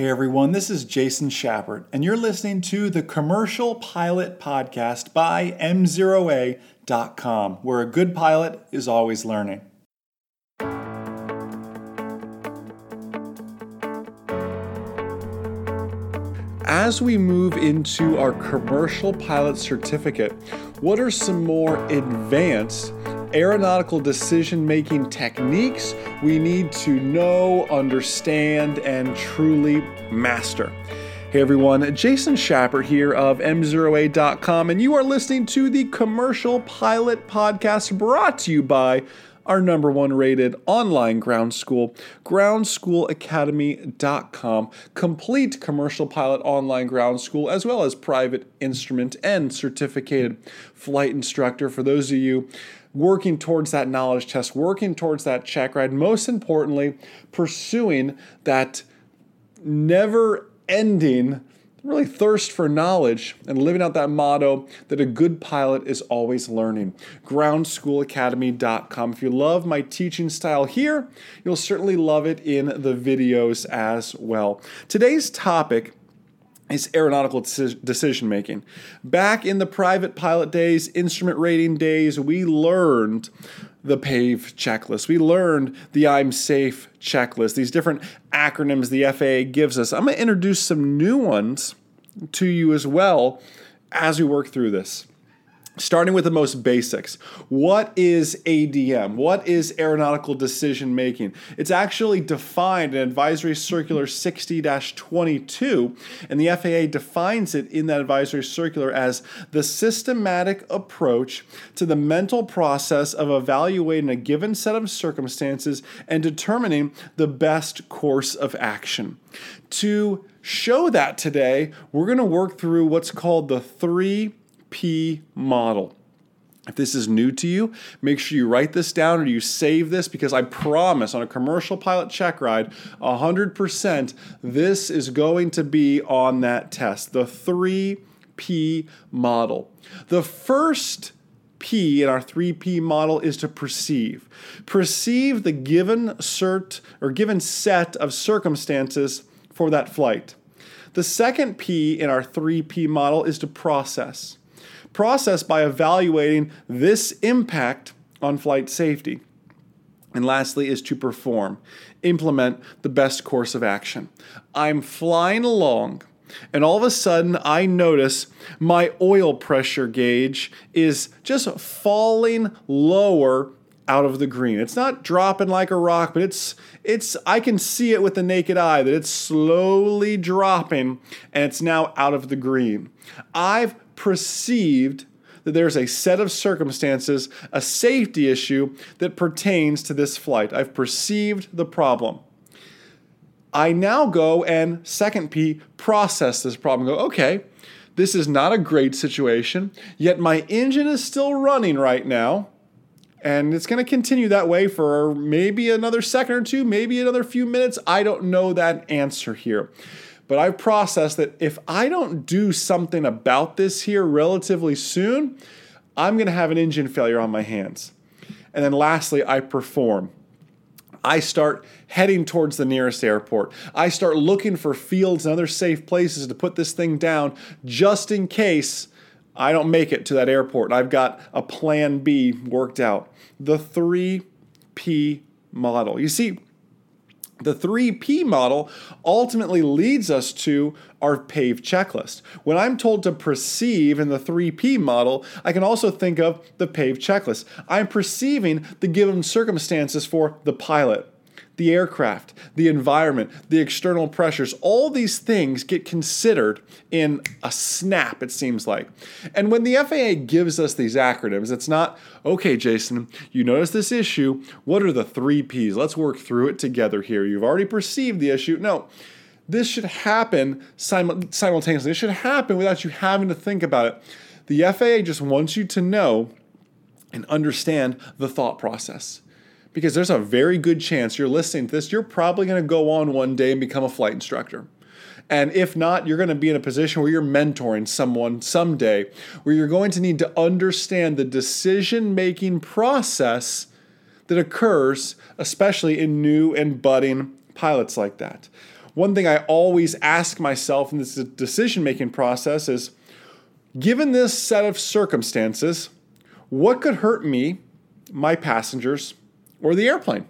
Hey everyone, this is Jason Schappert, and you're listening to the Commercial Pilot Podcast by M0A.com, where a good pilot is always learning. As we move into our commercial pilot certificate, what are some more advanced aeronautical decision making techniques we need to know, understand, and truly master. Hey everyone, Jason Schappert here of M0A.com, and you are listening to the Commercial Pilot Podcast brought to you by our number one rated online ground school, groundschoolacademy.com. Complete commercial pilot online ground school, as well as private instrument and certificated flight instructor for those of you working towards that knowledge test, working towards that check ride, most importantly, pursuing that never ending really thirst for knowledge and living out that motto that a good pilot is always learning. Groundschoolacademy.com. If you love my teaching style here, you'll certainly love it in the videos as well. Today's topic is aeronautical decision making. Back in the private pilot days, instrument rating days, we learned the PAVE checklist. We learned the I'm safe checklist, these different acronyms the FAA gives us. I'm going to introduce some new ones to you as well as we work through this. Starting with the most basics. What is ADM? What is aeronautical decision making? It's actually defined in Advisory Circular 60 22, and the FAA defines it in that advisory circular as the systematic approach to the mental process of evaluating a given set of circumstances and determining the best course of action. To show that today, we're going to work through what's called the three P model. If this is new to you, make sure you write this down or you save this because I promise on a commercial pilot check ride, 100%, this is going to be on that test. The 3P model. The first P in our 3P model is to perceive. Perceive the given cert or given set of circumstances for that flight. The second P in our 3P model is to process process by evaluating this impact on flight safety. And lastly, is to perform, implement the best course of action. I'm flying along, and all of a sudden, I notice my oil pressure gauge is just falling lower out of the green. It's not dropping like a rock, but it's it's I can see it with the naked eye that it's slowly dropping and it's now out of the green. I've perceived that there's a set of circumstances, a safety issue that pertains to this flight. I've perceived the problem. I now go and, second P, process this problem. Go, okay, this is not a great situation, yet my engine is still running right now. And it's going to continue that way for maybe another second or two, maybe another few minutes. I don't know that answer here. But I've processed that if I don't do something about this here relatively soon, I'm going to have an engine failure on my hands. And then lastly, I perform. I start heading towards the nearest airport. I start looking for fields and other safe places to put this thing down just in case I don't make it to that airport. I've got a plan B worked out. The 3P model. You see, the 3P model ultimately leads us to our PAVE checklist. When I'm told to perceive in the 3P model, I can also think of the PAVE checklist. I'm perceiving the given circumstances for the pilot the aircraft, the environment, the external pressures, all these things get considered in a snap, it seems like. And when the FAA gives us these acronyms, it's not, okay, Jason, you notice this issue. What are the three P's? Let's work through it together here. You've already perceived the issue. No. This should happen simultaneously. It should happen without you having to think about it. The FAA just wants you to know and understand the thought process because there's a very good chance you're listening to this, you're probably going to go on one day and become a flight instructor. And if not, you're going to be in a position where you're mentoring someone someday, where you're going to need to understand the decision making process that occurs, especially in new and budding pilots like that. one thing I always ask myself in this decision making process is given this set of circumstances, what could hurt me, my passengers, or the airplane?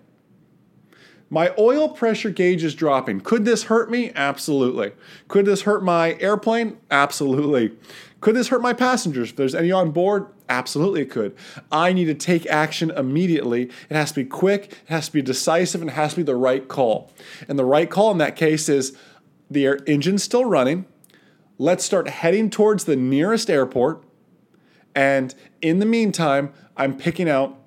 My oil pressure gauge is dropping. Could this hurt me? Absolutely. Could this hurt my airplane? Absolutely. Could this hurt my passengers? If there's any on board, absolutely it could. I need to take action immediately. It has to be quick, it has to be decisive, and it has to be the right call. And the right call in that case is the air engine's still running. Let's start heading towards the nearest airport. And in the meantime, I'm picking out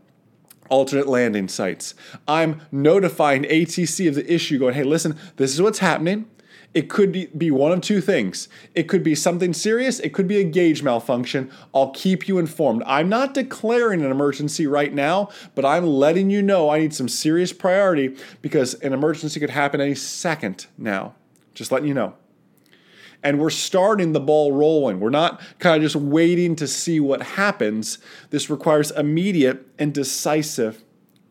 alternate landing sites. I'm notifying ATC of the issue, going, hey, listen, this is what's happening. It could be one of two things. It could be something serious, it could be a gauge malfunction. I'll keep you informed. I'm not declaring an emergency right now, but I'm letting you know I need some serious priority because an emergency could happen any second now. Just letting you know and we're starting the ball rolling. We're not kind of just waiting to see what happens. This requires immediate and decisive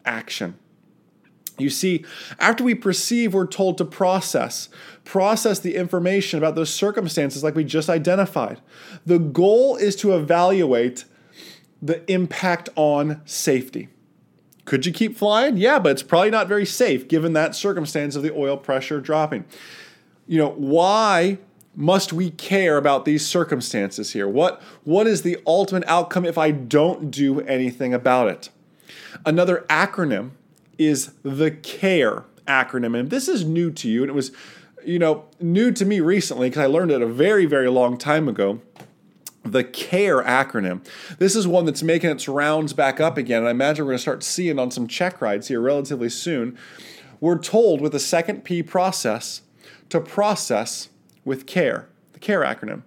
action. You see, after we perceive, we're told to process. Process the information about those circumstances like we just identified. The goal is to evaluate the impact on safety. Could you keep flying? Yeah, but it's probably not very safe given that circumstance of the oil pressure dropping. You know, why must we care about these circumstances here? What, what is the ultimate outcome if I don't do anything about it? Another acronym is the CARE acronym. And this is new to you, and it was, you know, new to me recently because I learned it a very, very long time ago. The CARE acronym. This is one that's making its rounds back up again, and I imagine we're going to start seeing on some check rides here relatively soon. We're told with the second P process to process with care, the CARE acronym.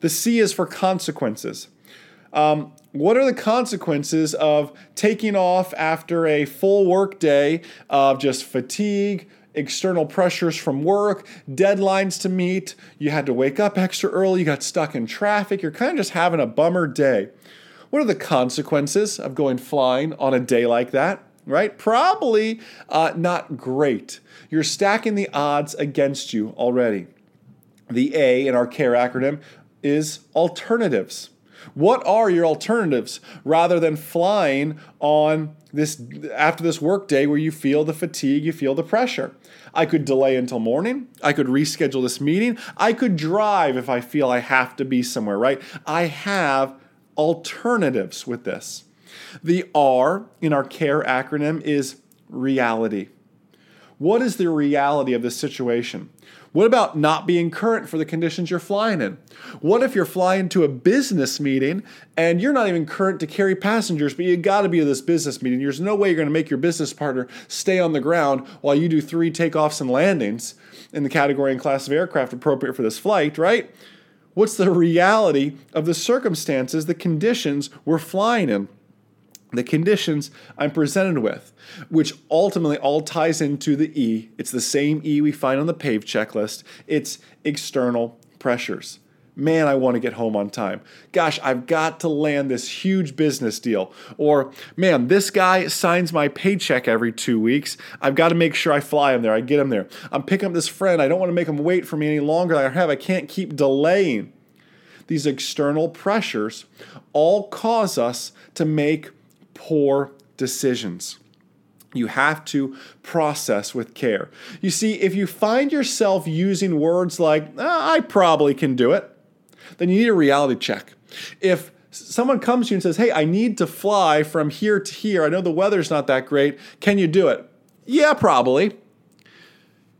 The C is for consequences. Um, what are the consequences of taking off after a full work day of just fatigue, external pressures from work, deadlines to meet, you had to wake up extra early, you got stuck in traffic, you're kind of just having a bummer day. What are the consequences of going flying on a day like that? Right? Probably uh, not great. You're stacking the odds against you already. The A in our CARE acronym is alternatives. What are your alternatives rather than flying on this after this workday where you feel the fatigue, you feel the pressure? I could delay until morning. I could reschedule this meeting. I could drive if I feel I have to be somewhere, right? I have alternatives with this. The R in our CARE acronym is reality. What is the reality of this situation? What about not being current for the conditions you're flying in? What if you're flying to a business meeting and you're not even current to carry passengers, but you got to be at this business meeting? There's no way you're going to make your business partner stay on the ground while you do three takeoffs and landings in the category and class of aircraft appropriate for this flight, right? What's the reality of the circumstances, the conditions we're flying in? The conditions I'm presented with, which ultimately all ties into the E. It's the same E we find on the PAVE checklist. It's external pressures. Man, I want to get home on time. Gosh, I've got to land this huge business deal. Or, man, this guy signs my paycheck every two weeks. I've got to make sure I fly him there. I get him there. I'm picking up this friend. I don't want to make him wait for me any longer than I have. I can't keep delaying. These external pressures all cause us to make poor decisions. You have to process with care. You see, if you find yourself using words like, ah, I probably can do it, then you need a reality check. If someone comes to you and says, Hey, I need to fly from here to here, I know the weather's not that great, can you do it? Yeah, probably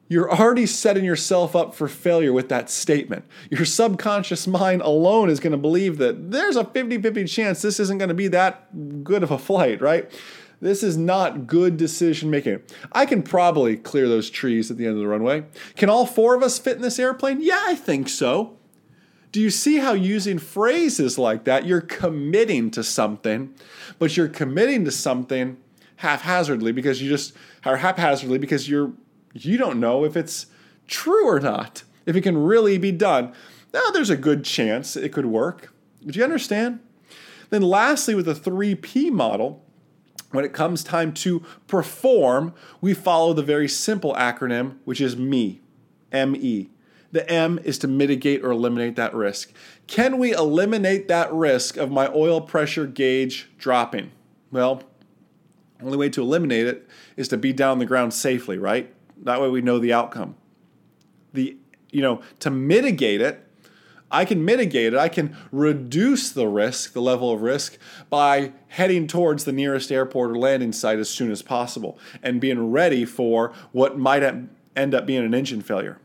you're already setting yourself up for failure with that statement. Your subconscious mind alone is going to believe that there's a 50 50 chance this isn't going to be that good of a flight, right? This is not good decision making. I can probably clear those trees at the end of the runway. Can all four of us fit in this airplane? Yeah, I think so. Do you see how using phrases like that, you're committing to something, but you're committing to something haphazardly because you just are haphazardly because you're you don't know if it's true or not, if it can really be done. Now, there's a good chance it could work. Do you understand? Then, lastly, with the 3P model, when it comes time to perform, we follow the very simple acronym, which is ME. ME. The M is to mitigate or eliminate that risk. Can we eliminate that risk of my oil pressure gauge dropping? Well, only way to eliminate it is to be down the ground safely, right? That way we know the outcome. The you know, to mitigate it, I can mitigate it. I can reduce the risk, the level of risk, by heading towards the nearest airport or landing site as soon as possible and being ready for what might end up being an engine failure.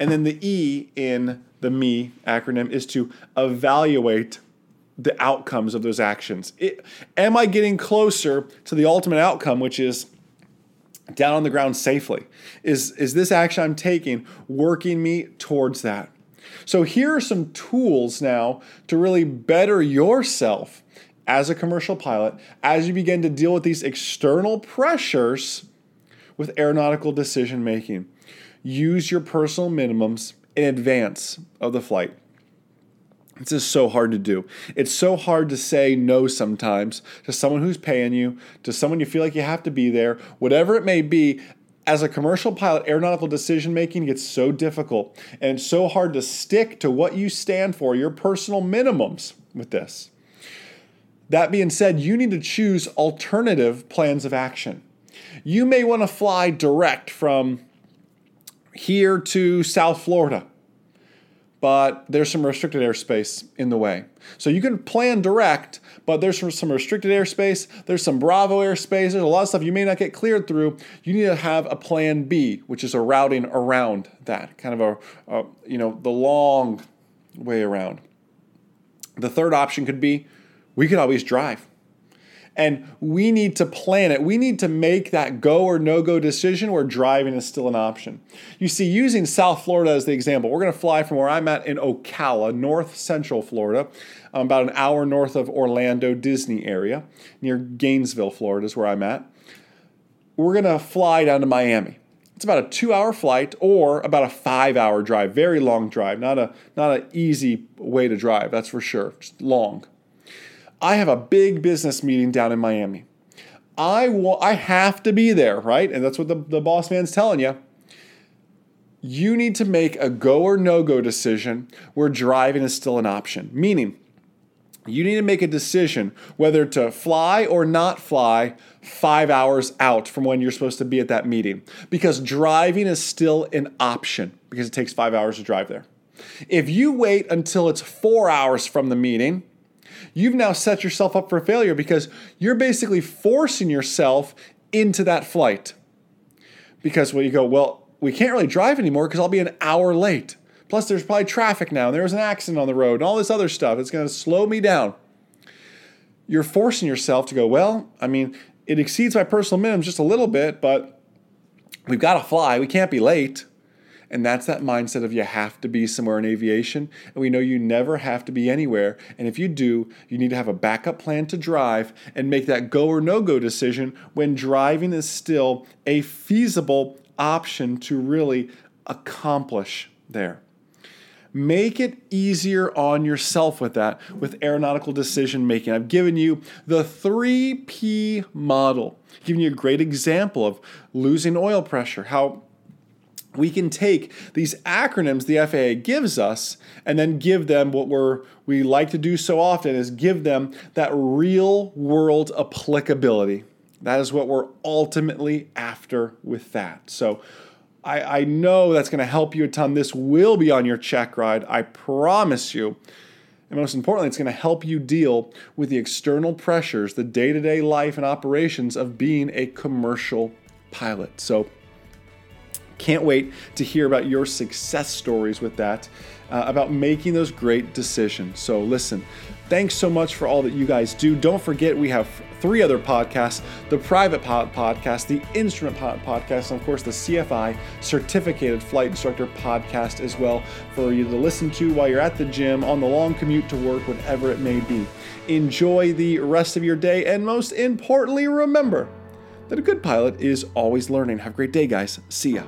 And then the E in the ME acronym is to evaluate the outcomes of those actions. It, am I getting closer to the ultimate outcome, which is down on the ground safely? Is, is this action I'm taking working me towards that? So, here are some tools now to really better yourself as a commercial pilot as you begin to deal with these external pressures with aeronautical decision making. Use your personal minimums in advance of the flight. This is so hard to do. It's so hard to say no sometimes to someone who's paying you, to someone you feel like you have to be there, whatever it may be. As a commercial pilot, aeronautical decision making gets so difficult and it's so hard to stick to what you stand for, your personal minimums with this. That being said, you need to choose alternative plans of action. You may want to fly direct from here to South Florida but there's some restricted airspace in the way. So you can plan direct, but there's some restricted airspace, there's some Bravo airspace, there's a lot of stuff you may not get cleared through. You need to have a plan B, which is a routing around that, kind of a, a you know, the long way around. The third option could be we could always drive. And we need to plan it. We need to make that go or no go decision where driving is still an option. You see, using South Florida as the example, we're going to fly from where I'm at in Ocala, north central Florida, um, about an hour north of Orlando, Disney area, near Gainesville, Florida is where I'm at. We're going to fly down to Miami. It's about a two-hour flight or about a five-hour drive. Very long drive, not a not an easy way to drive. That's for sure. Just long. I have a big business meeting down in Miami. I will, I have to be there, right? And that's what the, the boss man's telling you. You need to make a go or no go decision where driving is still an option. Meaning, you need to make a decision whether to fly or not fly five hours out from when you're supposed to be at that meeting because driving is still an option because it takes five hours to drive there. If you wait until it's four hours from the meeting, you've now set yourself up for failure because you're basically forcing yourself into that flight. Because well, you go, well, we can't really drive anymore because I'll be an hour late. Plus, there's probably traffic now, and there was an accident on the road, and all this other stuff. It's going to slow me down. You're forcing yourself to go, well, I mean, it exceeds my personal minimum just a little bit, but we've got to fly. We can't be late. And that's that mindset of you have to be somewhere in aviation. And we know you never have to be anywhere. And if you do, you need to have a backup plan to drive and make that go or no go decision when driving is still a feasible option to really accomplish there. Make it easier on yourself with that, with aeronautical decision making. I've given you the 3P model, giving you a great example of losing oil pressure, how we can take these acronyms the FAA gives us and then give them what we're we like to do so often is give them that real world applicability. That is what we're ultimately after with that. So I, I know that's going to help you a ton. This will be on your check ride. I promise you. And most importantly, it's going to help you deal with the external pressures, the day to day life and operations of being a commercial pilot. So can't wait to hear about your success stories with that, uh, about making those great decisions. So, listen, thanks so much for all that you guys do. Don't forget, we have three other podcasts the Private Pilot Podcast, the Instrument Pilot Podcast, and of course, the CFI Certificated Flight Instructor Podcast as well for you to listen to while you're at the gym, on the long commute to work, whatever it may be. Enjoy the rest of your day, and most importantly, remember that a good pilot is always learning. Have a great day, guys. See ya.